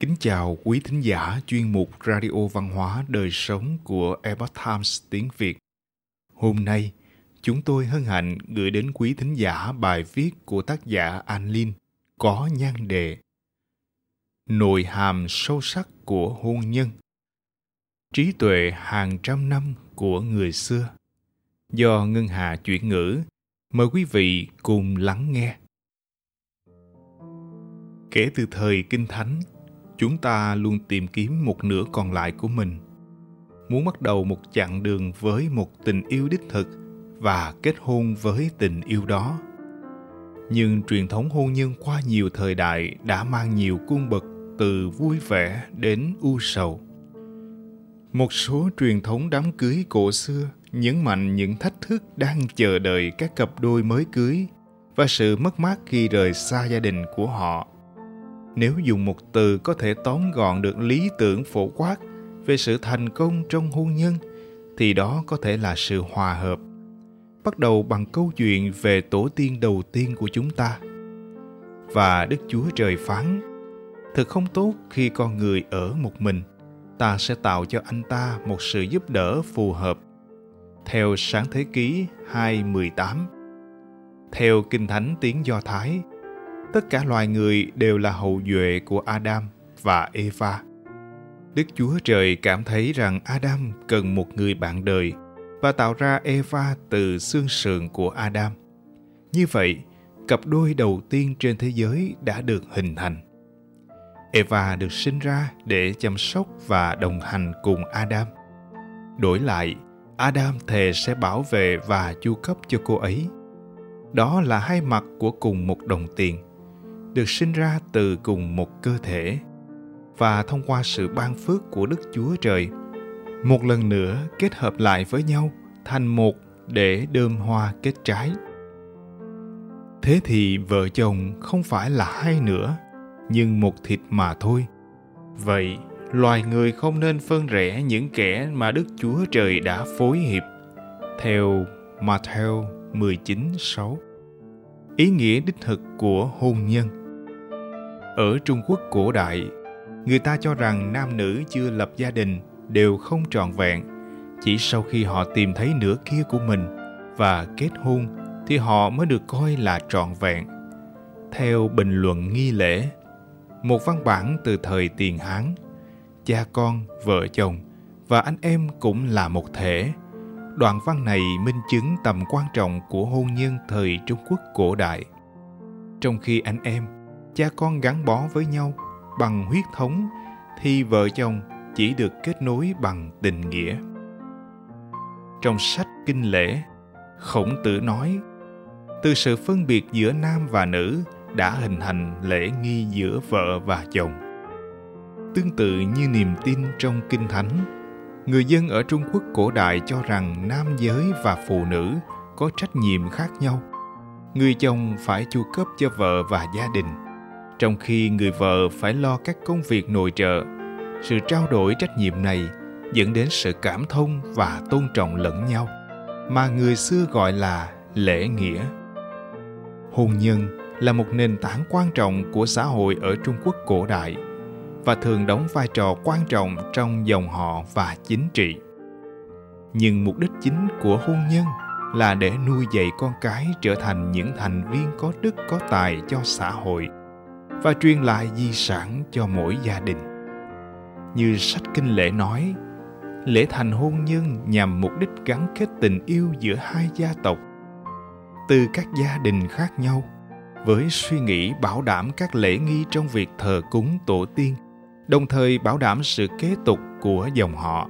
Kính chào quý thính giả chuyên mục Radio Văn hóa Đời Sống của Epoch Times tiếng Việt. Hôm nay, chúng tôi hân hạnh gửi đến quý thính giả bài viết của tác giả An Linh có nhan đề Nội hàm sâu sắc của hôn nhân Trí tuệ hàng trăm năm của người xưa Do Ngân Hà chuyển ngữ, mời quý vị cùng lắng nghe. Kể từ thời Kinh Thánh, chúng ta luôn tìm kiếm một nửa còn lại của mình. Muốn bắt đầu một chặng đường với một tình yêu đích thực và kết hôn với tình yêu đó. Nhưng truyền thống hôn nhân qua nhiều thời đại đã mang nhiều cung bậc từ vui vẻ đến u sầu. Một số truyền thống đám cưới cổ xưa nhấn mạnh những thách thức đang chờ đợi các cặp đôi mới cưới và sự mất mát khi rời xa gia đình của họ nếu dùng một từ có thể tóm gọn được lý tưởng phổ quát về sự thành công trong hôn nhân, thì đó có thể là sự hòa hợp. Bắt đầu bằng câu chuyện về tổ tiên đầu tiên của chúng ta. Và đức chúa trời phán thật không tốt khi con người ở một mình, ta sẽ tạo cho anh ta một sự giúp đỡ phù hợp. Theo sáng thế ký 2.18 theo kinh thánh tiếng do thái tất cả loài người đều là hậu duệ của Adam và Eva. Đức Chúa Trời cảm thấy rằng Adam cần một người bạn đời và tạo ra Eva từ xương sườn của Adam. Như vậy, cặp đôi đầu tiên trên thế giới đã được hình thành. Eva được sinh ra để chăm sóc và đồng hành cùng Adam. Đổi lại, Adam thề sẽ bảo vệ và chu cấp cho cô ấy. Đó là hai mặt của cùng một đồng tiền được sinh ra từ cùng một cơ thể và thông qua sự ban phước của Đức Chúa Trời, một lần nữa kết hợp lại với nhau thành một để đơm hoa kết trái. Thế thì vợ chồng không phải là hai nữa, nhưng một thịt mà thôi. Vậy, loài người không nên phân rẽ những kẻ mà Đức Chúa Trời đã phối hiệp. Theo Matthew 19:6. Ý nghĩa đích thực của hôn nhân – ở Trung Quốc cổ đại, người ta cho rằng nam nữ chưa lập gia đình đều không trọn vẹn. Chỉ sau khi họ tìm thấy nửa kia của mình và kết hôn thì họ mới được coi là trọn vẹn. Theo bình luận nghi lễ, một văn bản từ thời tiền Hán, cha con, vợ chồng và anh em cũng là một thể. Đoạn văn này minh chứng tầm quan trọng của hôn nhân thời Trung Quốc cổ đại. Trong khi anh em cha con gắn bó với nhau bằng huyết thống, thì vợ chồng chỉ được kết nối bằng tình nghĩa. Trong sách kinh lễ, khổng tử nói, từ sự phân biệt giữa nam và nữ đã hình thành lễ nghi giữa vợ và chồng. Tương tự như niềm tin trong kinh thánh, người dân ở trung quốc cổ đại cho rằng nam giới và phụ nữ có trách nhiệm khác nhau. Người chồng phải chu cấp cho vợ và gia đình trong khi người vợ phải lo các công việc nội trợ. Sự trao đổi trách nhiệm này dẫn đến sự cảm thông và tôn trọng lẫn nhau, mà người xưa gọi là lễ nghĩa. Hôn nhân là một nền tảng quan trọng của xã hội ở trung quốc cổ đại và thường đóng vai trò quan trọng trong dòng họ và chính trị. Nhưng mục đích chính của hôn nhân là để nuôi dạy con cái trở thành những thành viên có đức, có tài cho xã hội và truyền lại di sản cho mỗi gia đình. Như sách kinh lễ nói, lễ thành hôn nhân nhằm mục đích gắn kết tình yêu giữa hai gia tộc từ các gia đình khác nhau với suy nghĩ bảo đảm các lễ nghi trong việc thờ cúng tổ tiên đồng thời bảo đảm sự kế tục của dòng họ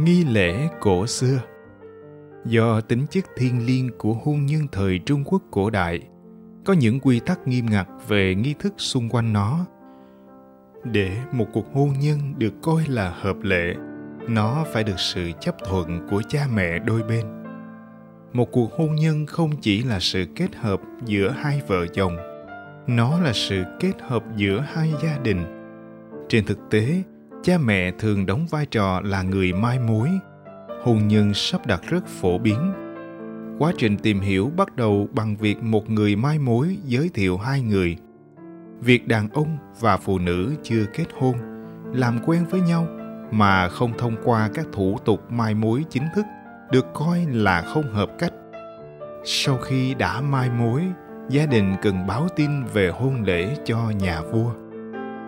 nghi lễ cổ xưa do tính chất thiêng liêng của hôn nhân thời trung quốc cổ đại có những quy tắc nghiêm ngặt về nghi thức xung quanh nó. Để một cuộc hôn nhân được coi là hợp lệ, nó phải được sự chấp thuận của cha mẹ đôi bên. Một cuộc hôn nhân không chỉ là sự kết hợp giữa hai vợ chồng, nó là sự kết hợp giữa hai gia đình. Trên thực tế, cha mẹ thường đóng vai trò là người mai mối. Hôn nhân sắp đặt rất phổ biến quá trình tìm hiểu bắt đầu bằng việc một người mai mối giới thiệu hai người. Việc đàn ông và phụ nữ chưa kết hôn, làm quen với nhau mà không thông qua các thủ tục mai mối chính thức được coi là không hợp cách. Sau khi đã mai mối, gia đình cần báo tin về hôn lễ cho nhà vua.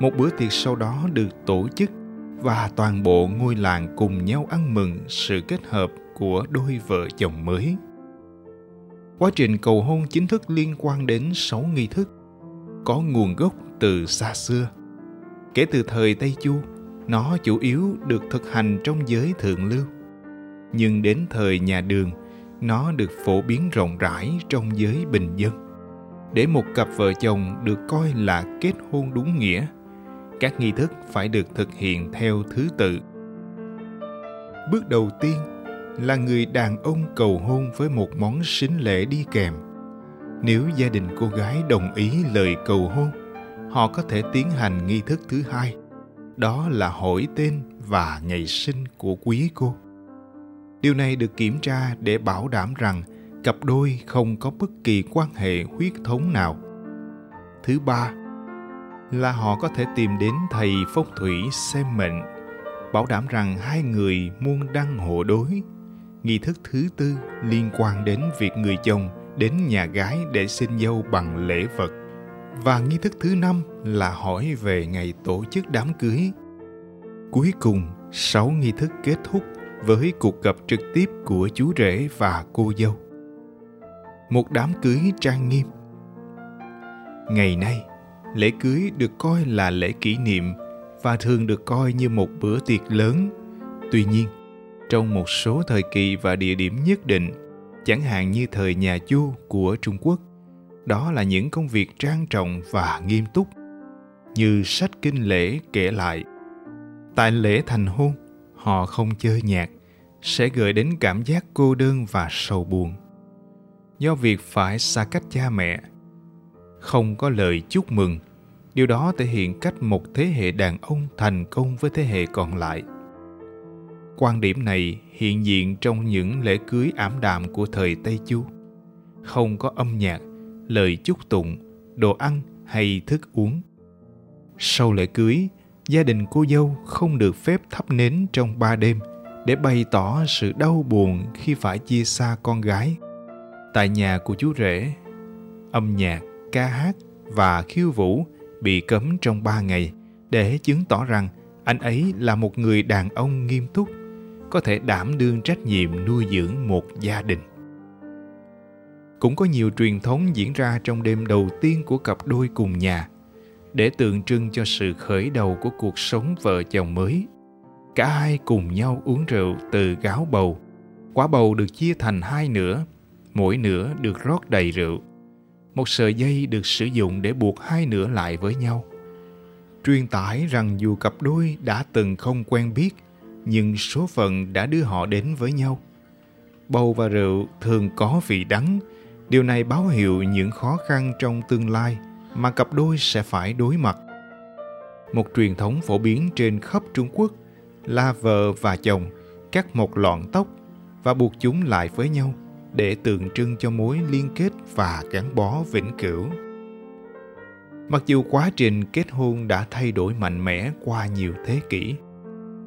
Một bữa tiệc sau đó được tổ chức và toàn bộ ngôi làng cùng nhau ăn mừng sự kết hợp của đôi vợ chồng mới quá trình cầu hôn chính thức liên quan đến sáu nghi thức. Có nguồn gốc từ xa xưa. Kể từ thời tây chu, nó chủ yếu được thực hành trong giới thượng lưu. Nhưng đến thời nhà đường, nó được phổ biến rộng rãi trong giới bình dân. Để một cặp vợ chồng được coi là kết hôn đúng nghĩa, các nghi thức phải được thực hiện theo thứ tự. Bước đầu tiên là người đàn ông cầu hôn với một món sính lễ đi kèm. Nếu gia đình cô gái đồng ý lời cầu hôn, họ có thể tiến hành nghi thức thứ hai. Đó là hỏi tên và ngày sinh của quý cô. Điều này được kiểm tra để bảo đảm rằng cặp đôi không có bất kỳ quan hệ huyết thống nào. Thứ ba là họ có thể tìm đến thầy phong thủy xem mệnh, bảo đảm rằng hai người muôn đăng hộ đối nghi thức thứ tư liên quan đến việc người chồng đến nhà gái để xin dâu bằng lễ vật. Và nghi thức thứ năm là hỏi về ngày tổ chức đám cưới. Cuối cùng, sáu nghi thức kết thúc với cuộc gặp trực tiếp của chú rể và cô dâu. Một đám cưới trang nghiêm. Ngày nay, lễ cưới được coi là lễ kỷ niệm và thường được coi như một bữa tiệc lớn. Tuy nhiên trong một số thời kỳ và địa điểm nhất định, chẳng hạn như thời nhà chu của trung quốc. Đó là những công việc trang trọng và nghiêm túc, như sách kinh lễ kể lại. Tại lễ thành hôn, họ không chơi nhạc, sẽ gợi đến cảm giác cô đơn và sầu buồn. Do việc phải xa cách cha mẹ, không có lời chúc mừng, điều đó thể hiện cách một thế hệ đàn ông thành công với thế hệ còn lại quan điểm này hiện diện trong những lễ cưới ảm đạm của thời tây chu. Không có âm nhạc, lời chúc tụng, đồ ăn hay thức uống. Sau lễ cưới, gia đình cô dâu không được phép thắp nến trong ba đêm để bày tỏ sự đau buồn khi phải chia xa con gái. Tại nhà của chú rể, âm nhạc, ca hát và khiêu vũ bị cấm trong ba ngày để chứng tỏ rằng anh ấy là một người đàn ông nghiêm túc có thể đảm đương trách nhiệm nuôi dưỡng một gia đình. Cũng có nhiều truyền thống diễn ra trong đêm đầu tiên của cặp đôi cùng nhà, để tượng trưng cho sự khởi đầu của cuộc sống vợ chồng mới. Cả hai cùng nhau uống rượu từ gáo bầu. Quả bầu được chia thành hai nửa, mỗi nửa được rót đầy rượu. Một sợi dây được sử dụng để buộc hai nửa lại với nhau. Truyền tải rằng dù cặp đôi đã từng không quen biết nhưng số phận đã đưa họ đến với nhau. Bầu và rượu thường có vị đắng. Điều này báo hiệu những khó khăn trong tương lai mà cặp đôi sẽ phải đối mặt. Một truyền thống phổ biến trên khắp trung quốc là vợ và chồng cắt một lọn tóc và buộc chúng lại với nhau để tượng trưng cho mối liên kết và gắn bó vĩnh cửu. Mặc dù quá trình kết hôn đã thay đổi mạnh mẽ qua nhiều thế kỷ,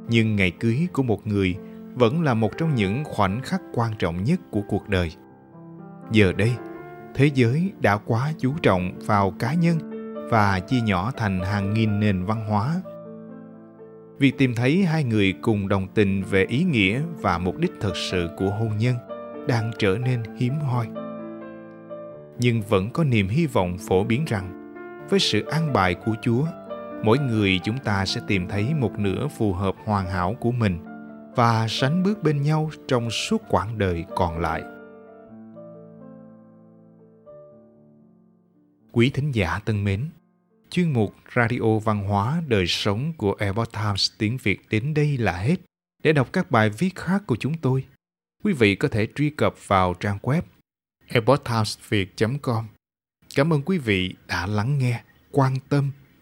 nhưng ngày cưới của một người vẫn là một trong những khoảnh khắc quan trọng nhất của cuộc đời. Giờ đây, thế giới đã quá chú trọng vào cá nhân và chia nhỏ thành hàng nghìn nền văn hóa. Việc tìm thấy hai người cùng đồng tình về ý nghĩa và mục đích thực sự của hôn nhân – đang trở nên hiếm hoi nhưng vẫn có niềm hy vọng phổ biến rằng với sự an bài của chúa mỗi người chúng ta sẽ tìm thấy một nửa phù hợp hoàn hảo của mình và sánh bước bên nhau trong suốt quãng đời còn lại quý thính giả thân mến chuyên mục radio văn hóa đời sống của epoch times tiếng việt đến đây là hết để đọc các bài viết khác của chúng tôi quý vị có thể truy cập vào trang web epochtimesviet.com. Cảm ơn quý vị đã lắng nghe, quan tâm